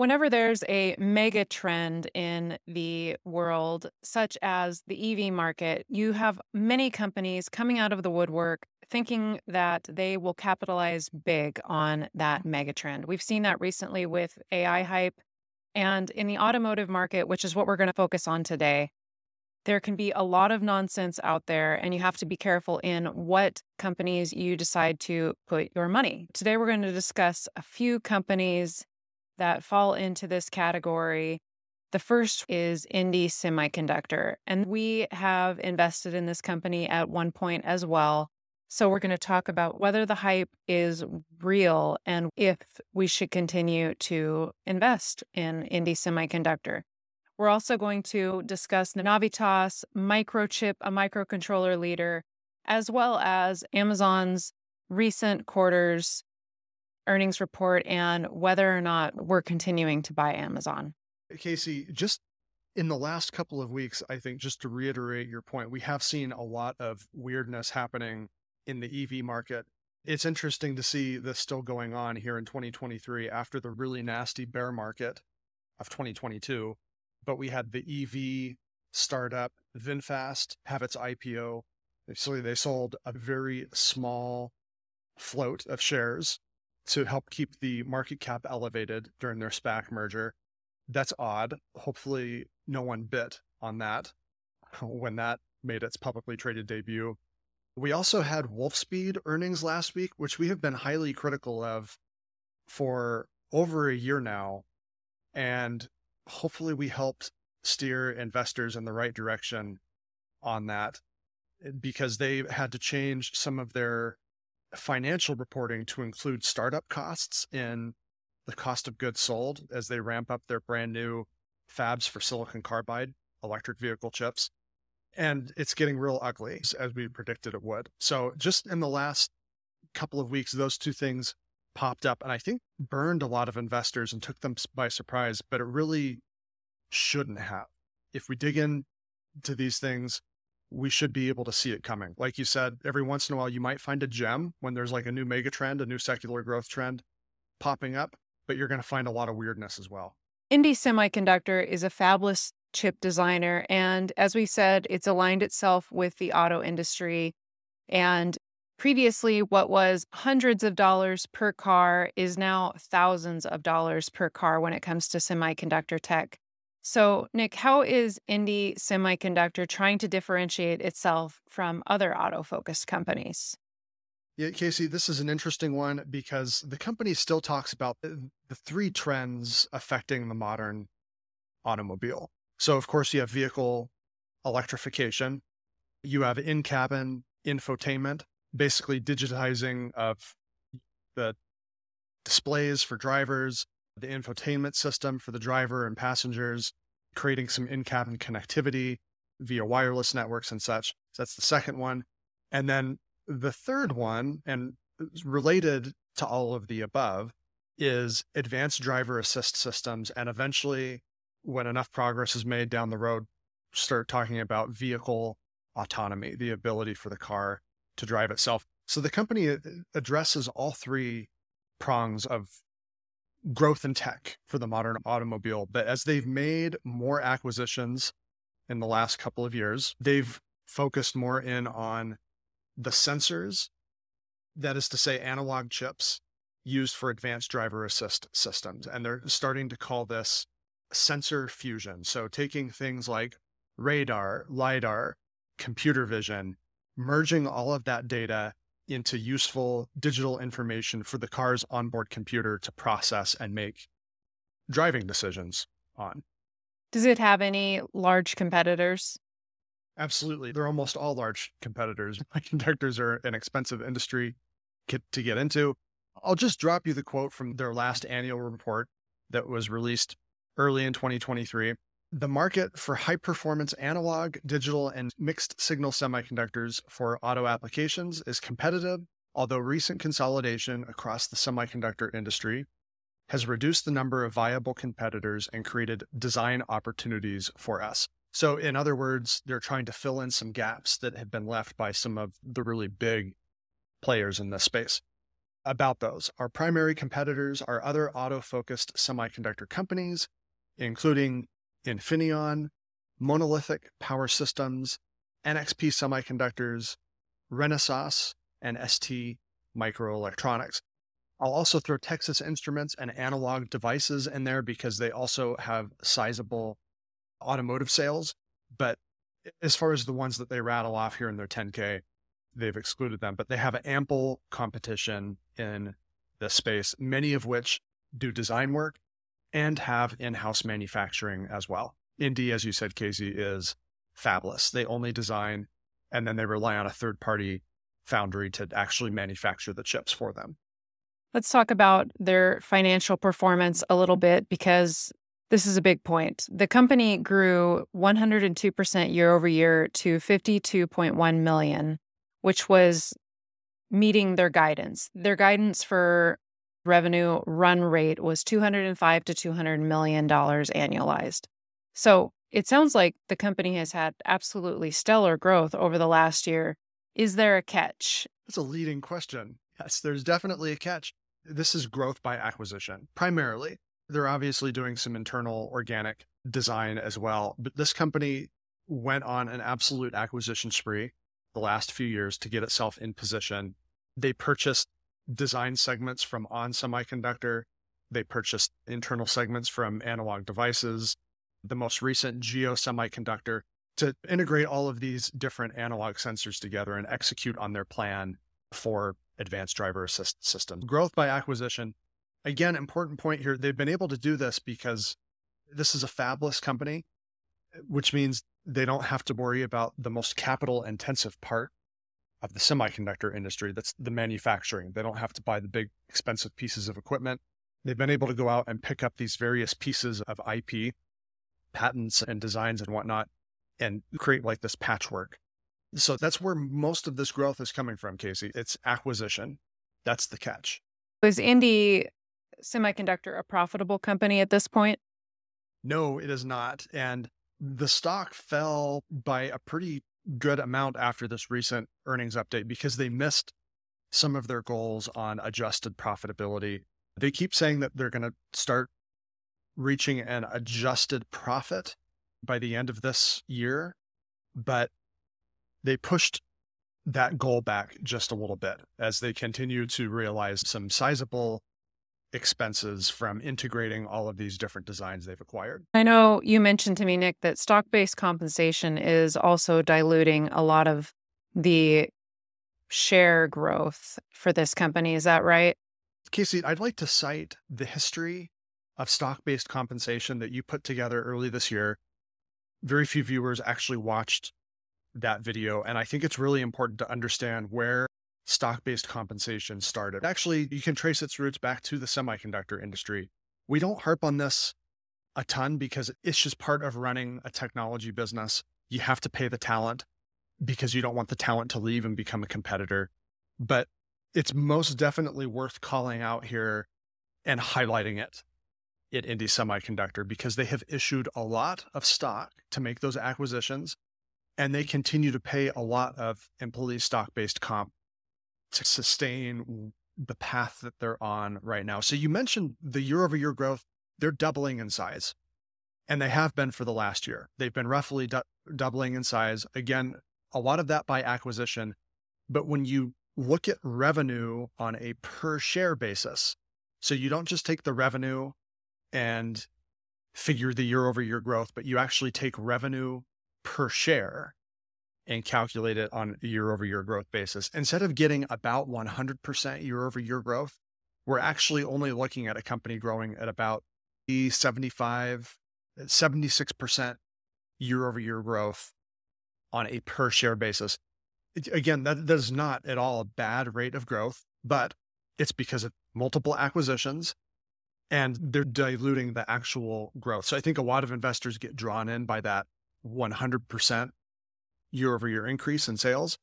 Whenever there's a mega trend in the world, such as the EV market, you have many companies coming out of the woodwork thinking that they will capitalize big on that mega trend. We've seen that recently with AI hype. And in the automotive market, which is what we're going to focus on today, there can be a lot of nonsense out there, and you have to be careful in what companies you decide to put your money. Today, we're going to discuss a few companies that fall into this category. The first is Indie Semiconductor, and we have invested in this company at one point as well. So, we're going to talk about whether the hype is real and if we should continue to invest in Indie Semiconductor. We're also going to discuss Navitas, Microchip, a microcontroller leader, as well as Amazon's recent quarters earnings report and whether or not we're continuing to buy Amazon. Kasey, just in the last couple of weeks, I think just to reiterate your point, we have seen a lot of weirdness happening in the EV market. It's interesting to see this still going on here in 2023 after the really nasty bear market of 2022. But we had the EV startup VinFast have its IPO. So they sold a very small float of shares to help keep the market cap elevated during their SPAC merger. That's odd. Hopefully, no one bit on that when that made its publicly traded debut. We also had Wolfspeed earnings last week, which we have been highly critical of for over a year now. And hopefully, we helped steer investors in the right direction on that because they had to change some of their financial reporting to include startup costs in the cost of goods sold as they ramp up their brand new fabs for silicon carbide electric vehicle chips. And it's getting real ugly as we predicted it would. So, just in the last couple of weeks, those two things popped up and I think burned a lot of investors and took them by surprise, but it really shouldn't have. If we dig into these things, we should be able to see it coming. Like you said, every once in a while, you might find a gem when there's like a new mega trend, a new secular growth trend popping up, but you're going to find a lot of weirdness as well. Indie Semiconductor is a fabless chip designer. And as we said, it's aligned itself with the auto industry. And previously, what was hundreds of dollars per car is now thousands of dollars per car when it comes to semiconductor tech. So, Nick, how is Indie Semiconductor trying to differentiate itself from other auto focused companies? Yeah, Kasey, this is an interesting one because the company still talks about the, three trends affecting the modern automobile. So, of course, you have vehicle electrification, you have in cabin infotainment, basically digitizing of the displays for drivers, the infotainment system for the driver and passengers, creating some in cabin connectivity via wireless networks and such. So that's the second one. And then the third one, and related to all of the above, is advanced driver assist systems. And eventually, when enough progress is made down the road, start talking about vehicle autonomy, the ability for the car to drive itself. So the company addresses all three prongs of growth in tech for the modern automobile. But as they've made more acquisitions in the last couple of years, they've focused more in on the sensors, that is to say, analog chips used for advanced driver assist systems. And they're starting to call this sensor fusion. So taking things like radar, LiDAR, computer vision, merging all of that data into useful digital information for the car's onboard computer to process and make driving decisions on. Does it have any large competitors? Absolutely. They're almost all large competitors. Conductors are an expensive industry to get into. I'll just drop you the quote from their last annual report that was released early in 2023. The market for high performance analog, digital, and mixed signal semiconductors for auto applications is competitive, although recent consolidation across the semiconductor industry has reduced the number of viable competitors and created design opportunities for us. So, in other words, they're trying to fill in some gaps that have been left by some of the really big players in this space. about those. Our primary competitors are other auto focused semiconductor companies, including Infineon, Monolithic Power Systems, NXP Semiconductors, Renesas, and ST Microelectronics. I'll also throw Texas Instruments and Analog Devices in there because they also have sizable automotive sales. But as far as the ones that they rattle off here in their 10K, they've excluded them. But they have ample competition in this space, many of which do design work and have in house manufacturing as well. Indie, as you said, Kasey, is fabless. They only design and then they rely on a third party foundry to actually manufacture the chips for them. Let's talk about their financial performance a little bit because this is a big point. The company grew 102% year over year to 52.1 million, which was meeting their guidance. Their guidance for revenue run rate was 205 to 200 million dollars annualized. So, it sounds like the company has had absolutely stellar growth over the last year. Is there a catch? That's a leading question. Yes, there's definitely a catch. This is growth by acquisition, primarily. They're obviously doing some internal organic design as well. But this company went on an absolute acquisition spree the last few years to get itself in position. They purchased design segments from On Semiconductor. They purchased internal segments from Analog Devices, the most recent Geo Semiconductor, to integrate all of these different analog sensors together and execute on their plan for advanced driver assist systems. Growth by acquisition. Again, important point here. They've been able to do this because this is a fabless company, which means they don't have to worry about the most capital intensive part of the semiconductor industry. That's the manufacturing. They don't have to buy the big expensive pieces of equipment. They've been able to go out and pick up these various pieces of IP, patents and designs and whatnot, and create like this patchwork. So that's where most of this growth is coming from, Kasey. It's acquisition. That's the catch. Is Indie Semiconductor a profitable company at this point? No, it is not. And the stock fell by a pretty good amount after this recent earnings update because they missed some of their goals on adjusted profitability. They keep saying that they're going to start reaching an adjusted profit by the end of this year, but they pushed that goal back just a little bit as they continue to realize some sizable expenses from integrating all of these different designs they've acquired. I know you mentioned to me, Nick, that stock based compensation is also diluting a lot of the share growth for this company. Is that right? Kasey, I'd like to cite the history of stock based compensation that you put together early this year. Very few viewers actually watched that video. And I think it's really important to understand where stock based compensation started. Actually, you can trace its roots back to the semiconductor industry. We don't harp on this a ton because it's just part of running a technology business. You have to pay the talent because you don't want the talent to leave and become a competitor. But it's most definitely worth calling out here and highlighting it at Indie Semiconductor because they have issued a lot of stock to make those acquisitions and they continue to pay a lot of employee stock based comp to sustain the path that they're on right now. So you mentioned the year over year growth, they're doubling in size. And they have been for the last year. They've been roughly du- doubling in size. Again, a lot of that by acquisition. But when you look at revenue on a per share basis, so you don't just take the revenue and figure the year over year growth, but you actually take revenue per share and calculate it on a year over year growth basis. Instead of getting about 100% year over year growth, we're actually only looking at a company growing at about 75, uh, 76% year over year growth on a per share basis. Again, that, that is not at all a bad rate of growth, but it's because of multiple acquisitions and they're diluting the actual growth. So I think a lot of investors get drawn in by that 100% year over year increase in sales,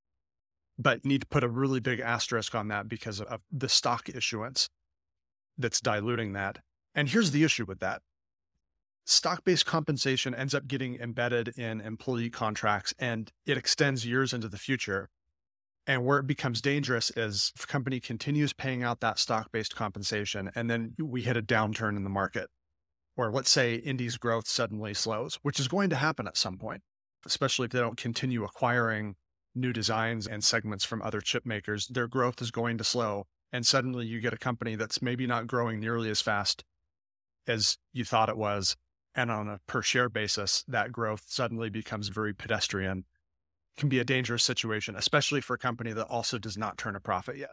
but need to put a really big asterisk on that because of the stock issuance that's diluting that. And here's the issue with that stock based compensation ends up getting embedded in employee contracts and it extends years into the future. And where it becomes dangerous is if a company continues paying out that stock based compensation and then we hit a downturn in the market, or let's say Indie's growth suddenly slows, which is going to happen at some point, especially if they don't continue acquiring new designs and segments from other chip makers, their growth is going to slow. And suddenly you get a company that's maybe not growing nearly as fast as you thought it was. And on a per share basis, that growth suddenly becomes very pedestrian can be a dangerous situation, especially for a company that also does not turn a profit yet.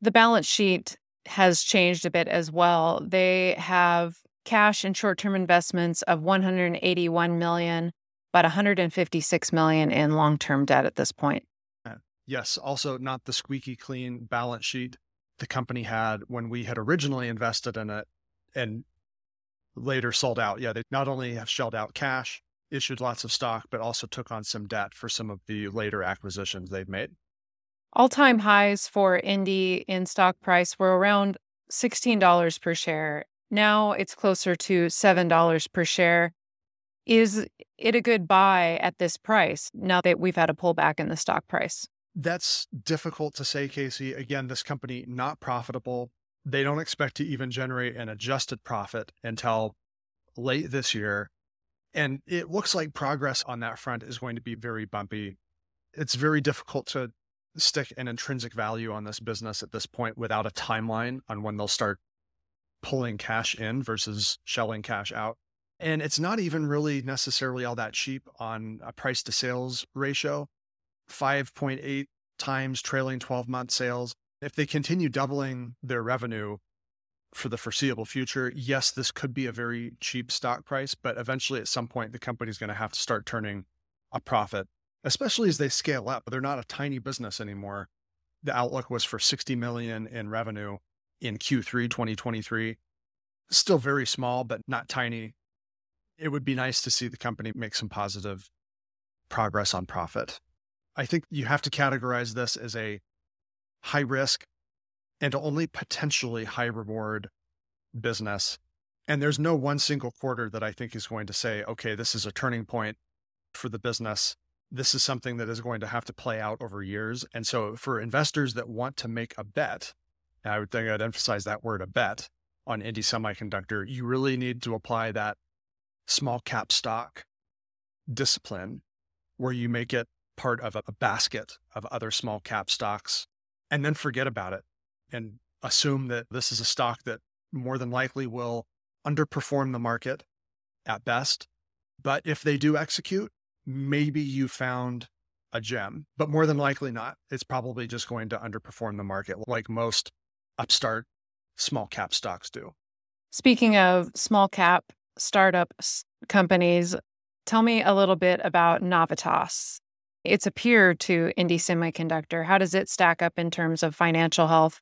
The balance sheet has changed a bit as well. They have cash and short-term investments of 181 million, but 156 million in long-term debt at this point. Uh, yes, also not the squeaky clean balance sheet the company had when we had originally invested in it and later sold out. Yeah, they not only have shelled out cash, issued lots of stock, but also took on some debt for some of the later acquisitions they've made. All time highs for Indie in stock price were around $16 per share. Now it's closer to $7 per share. Is it a good buy at this price now that we've had a pullback in the stock price? That's difficult to say, Kasey. Again, this company not profitable. They don't expect to even generate an adjusted profit until late this year. And it looks like progress on that front is going to be very bumpy. It's very difficult to stick an intrinsic value on this business at this point without a timeline on when they'll start pulling cash in versus shelling cash out. And it's not even really necessarily all that cheap on a price to sales ratio 5.8 times trailing 12 month sales. If they continue doubling their revenue for the foreseeable future, yes, this could be a very cheap stock price, but eventually at some point, the company's going to have to start turning a profit, especially as they scale up. But they're not a tiny business anymore. The outlook was for 60 million in revenue in Q3 2023. Still very small, but not tiny. It would be nice to see the company make some positive progress on profit. I think you have to categorize this as a high risk, and only potentially high reward business. And there's no one single quarter that I think is going to say, okay, this is a turning point for the business. This is something that is going to have to play out over years. And so for investors that want to make a bet, I would think I'd emphasize that word a bet on Indie Semiconductor, you really need to apply that small cap stock discipline where you make it part of a basket of other small cap stocks and then forget about it and assume that this is a stock that more than likely will underperform the market at best. But if they do execute, maybe you found a gem, but more than likely not. It's probably just going to underperform the market like most upstart small cap stocks do. Speaking of small cap startup companies, tell me a little bit about Navitas. It's a peer to Indie Semiconductor. How does it stack up in terms of financial health?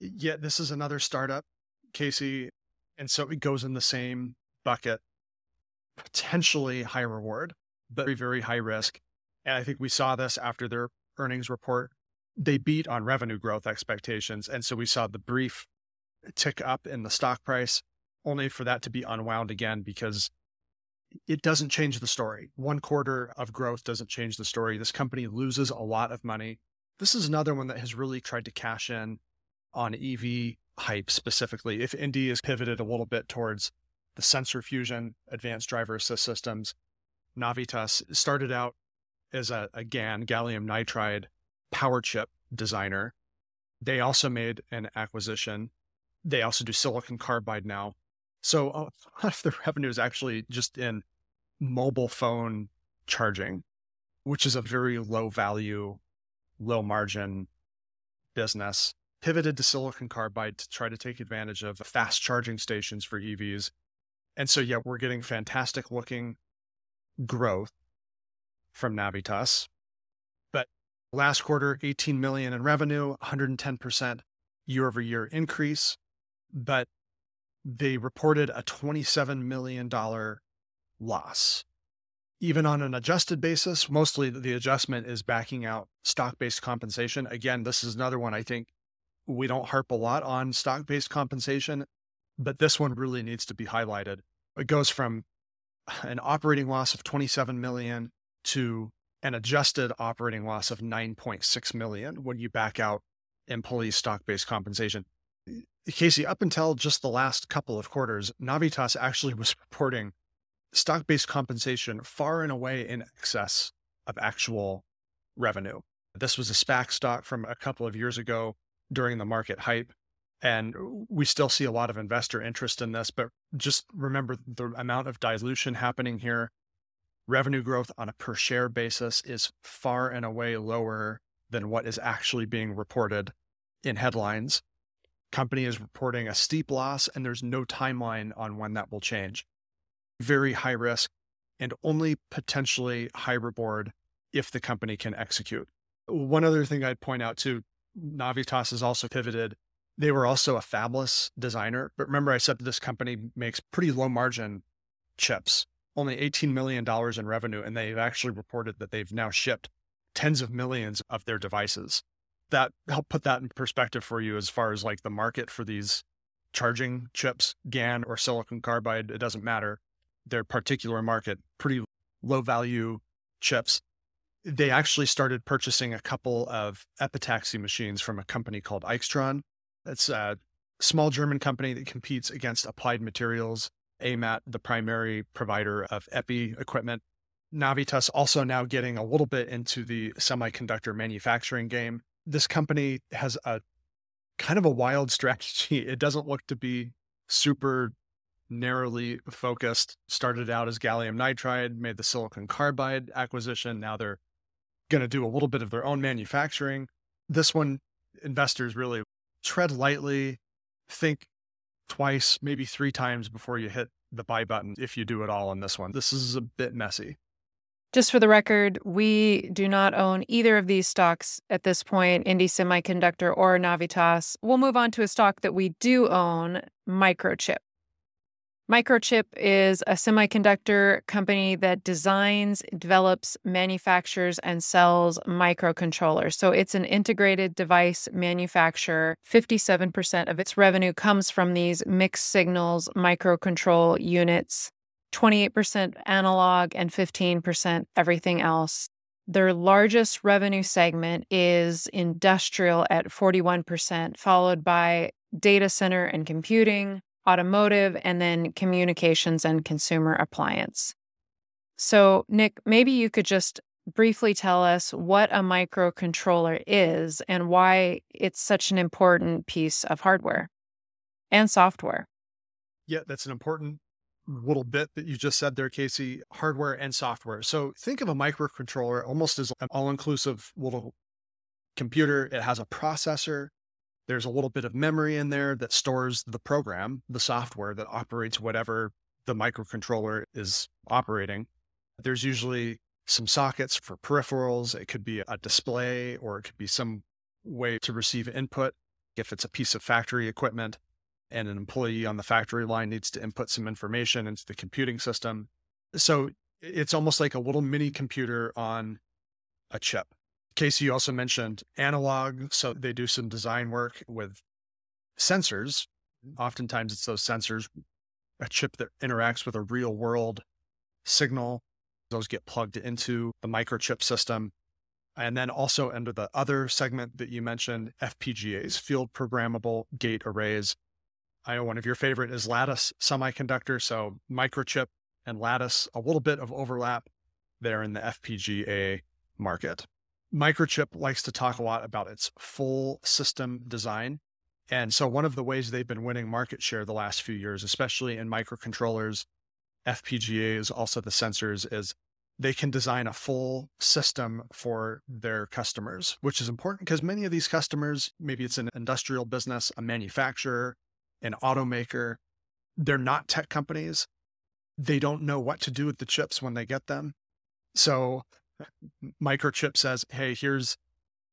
yeah, this is another startup, Kasey. And so it goes in the same bucket, potentially high reward, but very, very high risk. And I think we saw this after their earnings report. They beat on revenue growth expectations. And so we saw the brief tick up in the stock price, only for that to be unwound again because it doesn't change the story. One quarter of growth doesn't change the story. This company loses a lot of money. This is another one that has really tried to cash in on EV hype specifically, if Indie is pivoted a little bit towards the sensor fusion, advanced driver assist systems, Navitas started out as a, a GaN, gallium nitride power chip designer. They also made an acquisition. They also do silicon carbide now. So a lot of the revenue is actually just in mobile phone charging, which is a very low value, low margin business pivoted to silicon carbide to try to take advantage of fast charging stations for EVs. And so, yeah, we're getting fantastic looking growth from Navitas. But last quarter, 18 million in revenue, 110% year over year increase. But they reported a $27 million loss. Even on an adjusted basis, mostly the adjustment is backing out stock based compensation. Again, this is another one I think we don't harp a lot on stock based compensation, but this one really needs to be highlighted. It goes from an operating loss of 27 million to an adjusted operating loss of 9.6 million when you back out employee stock-based compensation. Kasey, up until just the last couple of quarters, Navitas actually was reporting stock-based compensation far and away in excess of actual revenue. This was a SPAC stock from a couple of years ago during the market hype. And we still see a lot of investor interest in this, but just remember the amount of dilution happening here. Revenue growth on a per share basis is far and away lower than what is actually being reported in headlines. Company is reporting a steep loss, and there's no timeline on when that will change. Very high risk and only potentially high reward if the company can execute. One other thing I'd point out too Navitas has also pivoted. They were also a fabless designer. But remember, I said that this company makes pretty low margin chips, only $18 million in revenue. And they've actually reported that they've now shipped tens of millions of their devices. That help put that in perspective for you as far as like the market for these charging chips, GaN or silicon carbide, it doesn't matter. Their particular market, pretty low value chips they actually started purchasing a couple of epitaxy machines from a company called Aixtron. It's a small German company that competes against Applied Materials, AMAT, the primary provider of epi equipment. Navitas also now getting a little bit into the semiconductor manufacturing game. This company has a kind of a wild strategy. It doesn't look to be super narrowly focused. Started out as gallium nitride, made the silicon carbide acquisition. Now they're going to do a little bit of their own manufacturing. This one, investors really tread lightly, think twice, maybe three times before you hit the buy button if you do it all on this one. This is a bit messy. Just for the record, we do not own either of these stocks at this point, Indie Semiconductor or Navitas. We'll move on to a stock that we do own, Microchip. Microchip is a semiconductor company that designs, develops, manufactures, and sells microcontrollers. So it's an integrated device manufacturer. 57% of its revenue comes from these mixed signals microcontrol units, 28% analog, and 15% everything else. Their largest revenue segment is industrial at 41%, followed by data center and computing, automotive, and then communications and consumer appliance. So, Nick, maybe you could just briefly tell us what a microcontroller is and why it's such an important piece of hardware and software. Yeah, that's an important little bit that you just said there, Kasey hardware and software. So, think of a microcontroller almost as an all inclusive little computer. It has a processor, there's a little bit of memory in there that stores the program, the software that operates whatever the microcontroller is operating. There's usually some sockets for peripherals. It could be a display or it could be some way to receive input. If it's a piece of factory equipment and an employee on the factory line needs to input some information into the computing system. So it's almost like a little mini computer on a chip. Kasey, you also mentioned analog. So they do some design work with sensors. Oftentimes it's those sensors, a chip that interacts with a real world signal. Those get plugged into the microchip system. And then also under the other segment that you mentioned, FPGAs, field programmable gate arrays. I know one of your favorite is Lattice Semiconductor. So microchip and Lattice, a little bit of overlap there in the FPGA market. Microchip likes to talk a lot about its full system design. And so, one of the ways they've been winning market share the last few years, especially in microcontrollers, FPGAs, also the sensors, is they can design a full system for their customers, which is important because many of these customers, maybe it's an industrial business, a manufacturer, an automaker, they're not tech companies. They don't know what to do with the chips when they get them. So Microchip says, hey, here's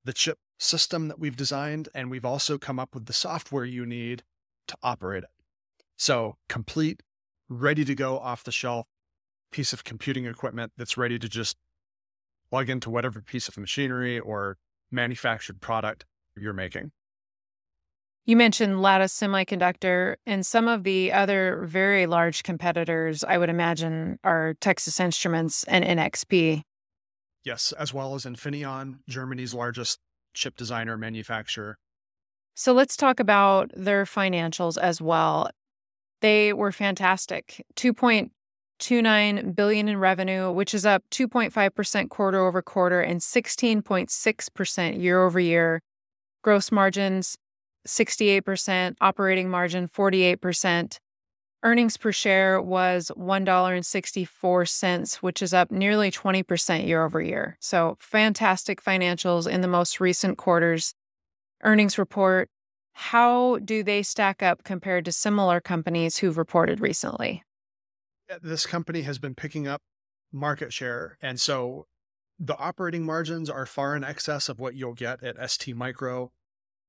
the chip system that we've designed, and we've also come up with the software you need to operate it. So, complete, ready to go off the shelf piece of computing equipment that's ready to just plug into whatever piece of machinery or manufactured product you're making. You mentioned Lattice Semiconductor, and some of the other very large competitors, I would imagine, are Texas Instruments and NXP. Yes, as well as Infineon, Germany's largest chip designer manufacturer. So let's talk about their financials as well. They were fantastic. 2.29 billion in revenue, which is up 2.5% quarter over quarter and 16.6% year over year. Gross margins 68%, operating margin 48%. Earnings per share was $1.64, which is up nearly 20% year over year. So, fantastic financials in the most recent quarters. Earnings report. How do they stack up compared to similar companies who've reported recently? This company has been picking up market share. And so the operating margins are far in excess of what you'll get at ST Micro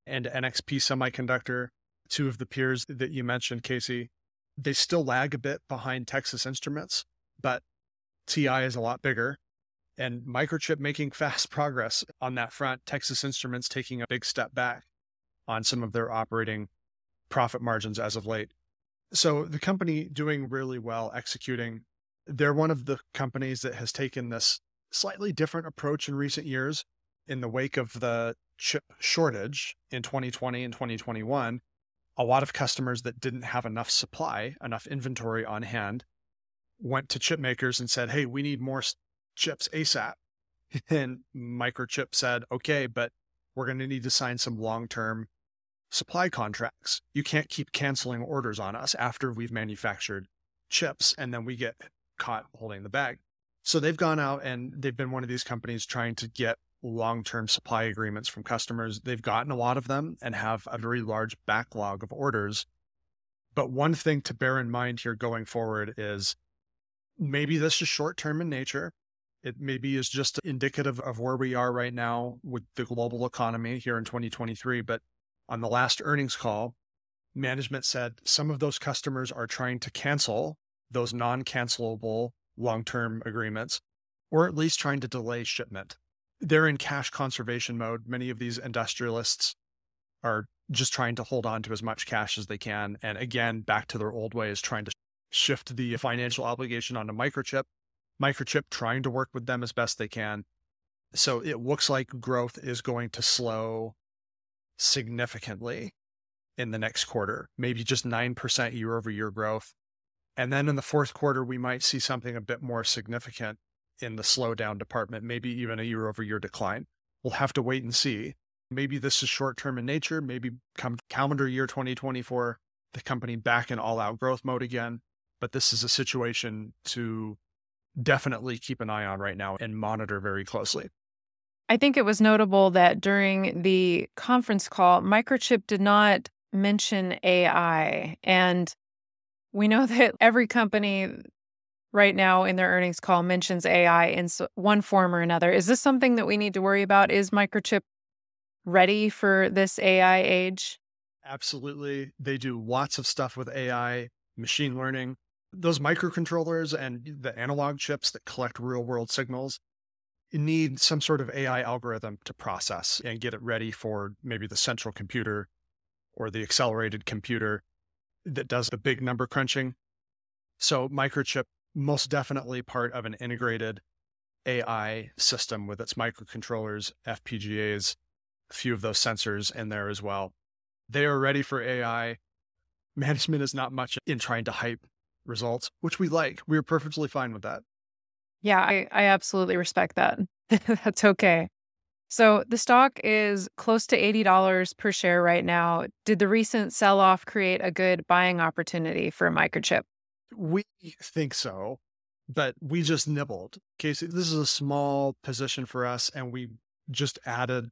and NXP Semiconductor, two of the peers that you mentioned, Kasey. They still lag a bit behind Texas Instruments, but TI is a lot bigger and Microchip making fast progress on that front. Texas Instruments taking a big step back on some of their operating profit margins as of late. So the company doing really well executing. They're one of the companies that has taken this slightly different approach in recent years in the wake of the chip shortage in 2020 and 2021 a lot of customers that didn't have enough supply, enough inventory on hand, went to chip makers and said, Hey, we need more chips ASAP. And Microchip said, Okay, but we're going to need to sign some long term supply contracts. You can't keep canceling orders on us after we've manufactured chips and then we get caught holding the bag. So they've gone out and they've been one of these companies trying to get long term supply agreements from customers. They've gotten a lot of them and have a very large backlog of orders. But one thing to bear in mind here going forward is maybe this is short term in nature. It maybe is just indicative of where we are right now with the global economy here in 2023. But on the last earnings call, management said some of those customers are trying to cancel those non cancelable long term agreements, or at least trying to delay shipment they're in cash conservation mode. Many of these industrialists are just trying to hold on to as much cash as they can. And again, back to their old ways, trying to shift the financial obligation onto Microchip. Microchip trying to work with them as best they can. So it looks like growth is going to slow significantly in the next quarter, maybe just 9% year over year growth. And then in the fourth quarter, we might see something a bit more significant in the slowdown department, maybe even a year over year decline. We'll have to wait and see. Maybe this is short term in nature. Maybe come calendar year 2024, the company back in all out growth mode again. But this is a situation to definitely keep an eye on right now and monitor very closely. I think it was notable that during the conference call, Microchip did not mention AI. And we know that every company right now in their earnings call mentions AI in one form or another. Is this something that we need to worry about? Is Microchip ready for this AI age? Absolutely. They do lots of stuff with AI, machine learning. Those microcontrollers and the analog chips that collect real world signals need some sort of AI algorithm to process and get it ready for maybe the central computer or the accelerated computer that does the big number crunching. So Microchip most definitely part of an integrated AI system with its microcontrollers, FPGAs, a few of those sensors in there as well. They are ready for AI. Management is not much in trying to hype results, which we like. We're perfectly fine with that. Yeah, I, I absolutely respect that. That's okay. So the stock is close to $80 per share right now. Did the recent sell off create a good buying opportunity for a Microchip? We think so, but we just nibbled. Kasey, this is a small position for us, and we just added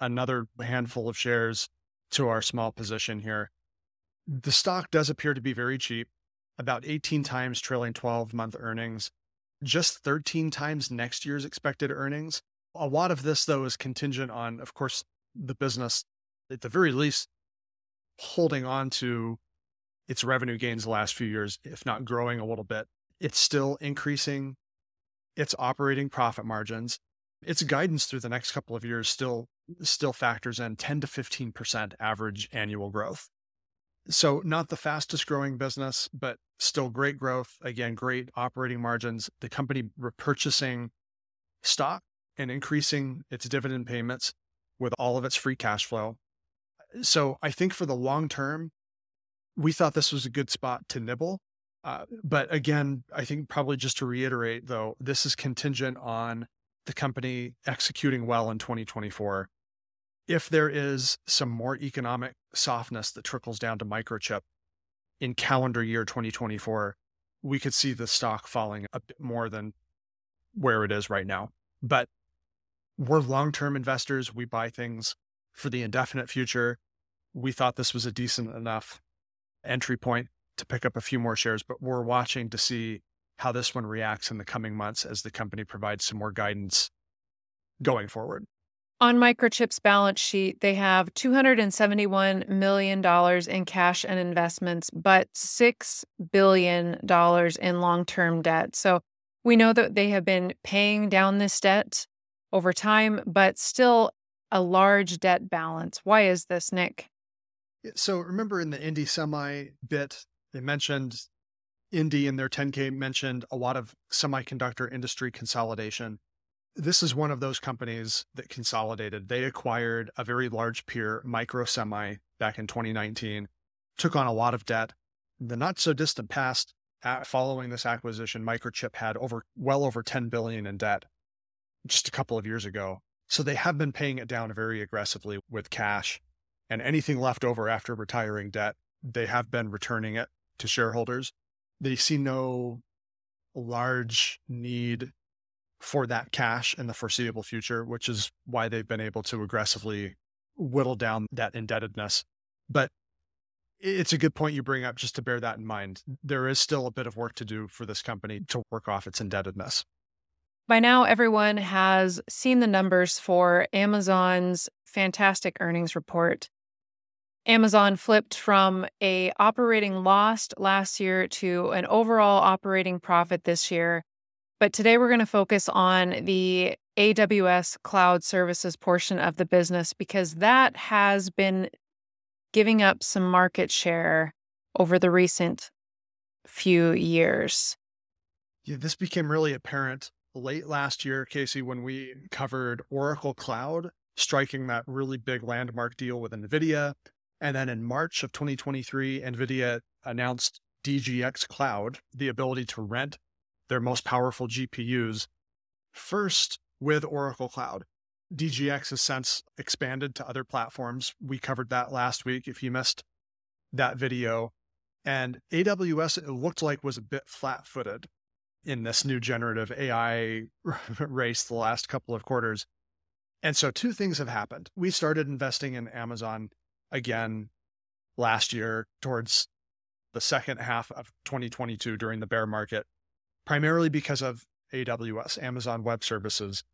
another handful of shares to our small position here. The stock does appear to be very cheap, about 18 times trailing 12 month earnings, just 13 times next year's expected earnings. A lot of this, though, is contingent on, of course, the business, at the very least, holding on to its revenue gains the last few years, if not growing a little bit. It's still increasing its operating profit margins. Its guidance through the next couple of years still still factors in 10 to 15% average annual growth. So not the fastest growing business, but still great growth. Again, great operating margins. The company repurchasing stock and increasing its dividend payments with all of its free cash flow. So I think for the long term, we thought this was a good spot to nibble. Uh, but again, I think probably just to reiterate, though, this is contingent on the company executing well in 2024. If there is some more economic softness that trickles down to microchip in calendar year 2024, we could see the stock falling a bit more than where it is right now. But we're long term investors. We buy things for the indefinite future. We thought this was a decent enough entry point to pick up a few more shares, but we're watching to see how this one reacts in the coming months as the company provides some more guidance going forward. On Microchip's balance sheet, they have $271 million in cash and investments, but $6 billion in long term debt. So we know that they have been paying down this debt over time, but still a large debt balance. Why is this, Nick? So remember in the Indie Semi bit, they mentioned Indie in their 10K mentioned a lot of semiconductor industry consolidation. This is one of those companies that consolidated. They acquired a very large peer, Microsemi, back in 2019, took on a lot of debt. In the not so distant past, following this acquisition, Microchip had over well over 10 billion in debt just a couple of years ago. So they have been paying it down very aggressively with cash. And anything left over after retiring debt, they have been returning it to shareholders. They see no large need for that cash in the foreseeable future, which is why they've been able to aggressively whittle down that indebtedness. But it's a good point you bring up just to bear that in mind. There is still a bit of work to do for this company to work off its indebtedness. By now, everyone has seen the numbers for Amazon's fantastic earnings report. Amazon flipped from a operating loss last year to an overall operating profit this year. But today we're going to focus on the AWS cloud services portion of the business because that has been giving up some market share over the recent few years. Yeah, this became really apparent late last year, Kasey, when we covered Oracle Cloud striking that really big landmark deal with NVIDIA. And then in March of 2023, NVIDIA announced DGX Cloud, the ability to rent their most powerful GPUs first with Oracle Cloud. DGX has since expanded to other platforms. We covered that last week. If you missed that video, and AWS, it looked like was a bit flat footed in this new generative AI race the last couple of quarters. And so, two things have happened. We started investing in Amazon again last year towards the second half of 2022 during the bear market primarily because of AWS, Amazon Web Services.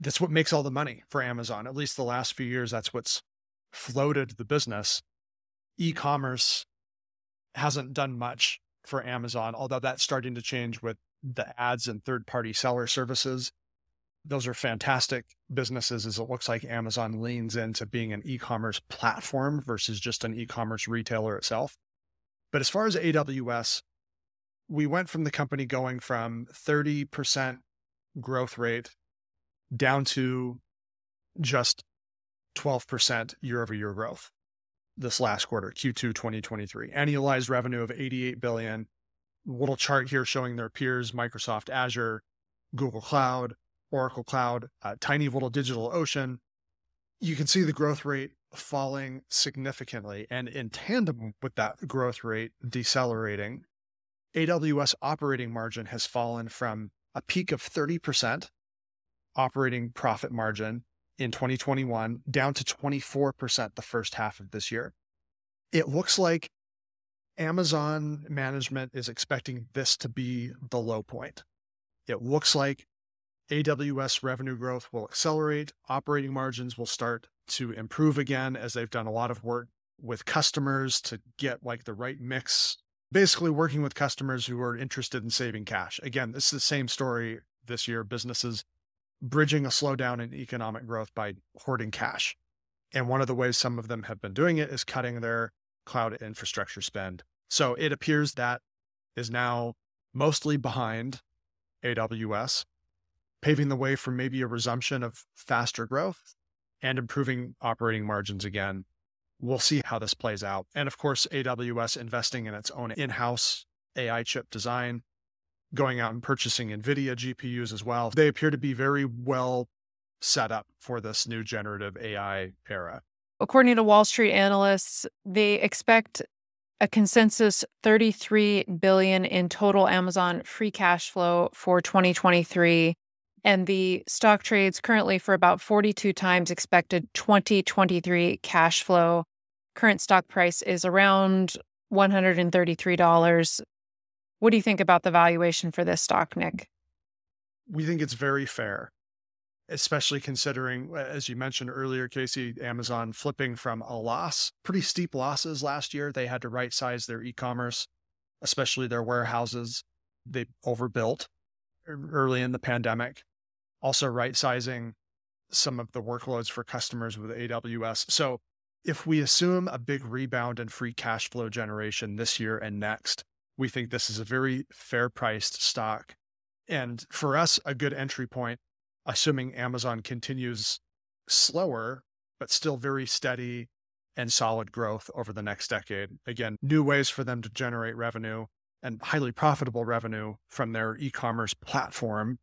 That's what makes all the money for Amazon. At least the last few years, that's what's floated the business. E commerce hasn't done much for Amazon, although that's starting to change with the ads and third party seller services. Those are fantastic businesses as it looks like Amazon leans into being an e commerce platform versus just an e commerce retailer itself. But as far as AWS, we went from the company going from 30% growth rate down to just 12% year over year growth this last quarter, Q2 2023. Annualized revenue of 88 billion. Little chart here showing their peers Microsoft Azure, Google Cloud, Oracle Cloud, uh, tiny little Digital Ocean, You can see the growth rate falling significantly. And in tandem with that growth rate decelerating, AWS operating margin has fallen from a peak of 30% operating profit margin in 2021 down to 24% the first half of this year. It looks like Amazon management is expecting this to be the low point. It looks like AWS revenue growth will accelerate, operating margins will start to improve again as they've done a lot of work with customers to get like the right mix basically working with customers who are interested in saving cash. Again, this is the same story this year. Businesses bridging a slowdown in economic growth by hoarding cash. And one of the ways some of them have been doing it is cutting their cloud infrastructure spend. So it appears that is now mostly behind AWS. Paving the way for maybe a resumption of faster growth and improving operating margins again. We'll see how this plays out. And of course, AWS investing in its own in house AI chip design, going out and purchasing NVIDIA GPUs as well. They appear to be very well set up for this new generative AI era. According to Wall Street analysts, they expect a consensus 33 billion in total Amazon free cash flow for 2023 and the stock trades currently for about 42 times expected 2023 cash flow. Current stock price is around $133. What do you think about the valuation for this stock, Nick? We think it's very fair especially considering, as you mentioned earlier, Kasey, Amazon flipping from a loss, pretty steep losses last year. They had to right size their e commerce, especially their warehouses. They overbuilt er, early in the pandemic, also right sizing some of the workloads for customers with AWS. So, if we assume a big rebound in free cash flow generation this year and next, we think this is a very fair priced stock. And for us, a good entry point assuming Amazon continues slower, but still very steady and solid growth over the next decade. Again, new ways for them to generate revenue and highly profitable revenue from their e commerce platform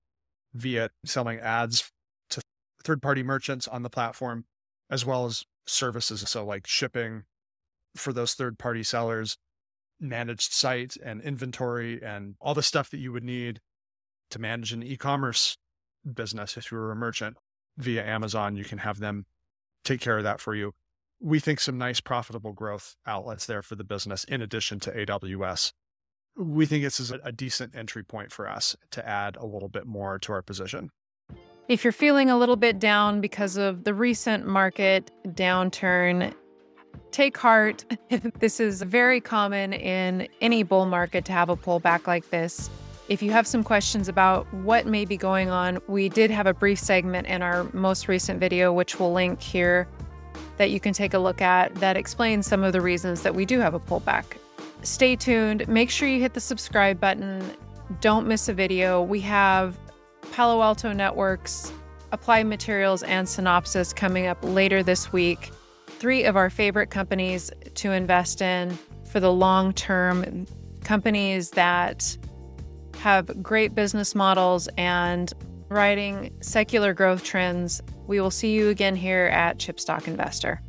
via selling ads to third party merchants on the platform, as well as services. So, like shipping for those third party sellers, managed site and inventory, and all the stuff that you would need to manage an e commerce business, if you were a merchant via Amazon, you can have them take care of that for you. We think some nice profitable growth outlets there for the business in addition to AWS. We think this is a decent entry point for us to add a little bit more to our position. If you're feeling a little bit down because of the recent market downturn, take heart. this is very common in any bull market to have a pullback like this. If you have some questions about what may be going on, we did have a brief segment in our most recent video, which we'll link here, that you can take a look at that explains some of the reasons that we do have a pullback. Stay tuned. Make sure you hit the subscribe button. Don't miss a video. We have Palo Alto Networks, Applied Materials, and Synopsys coming up later this week. Three of our favorite companies to invest in for the long term, companies that have great business models and riding secular growth trends. We will see you again here at Chip Stock Investor.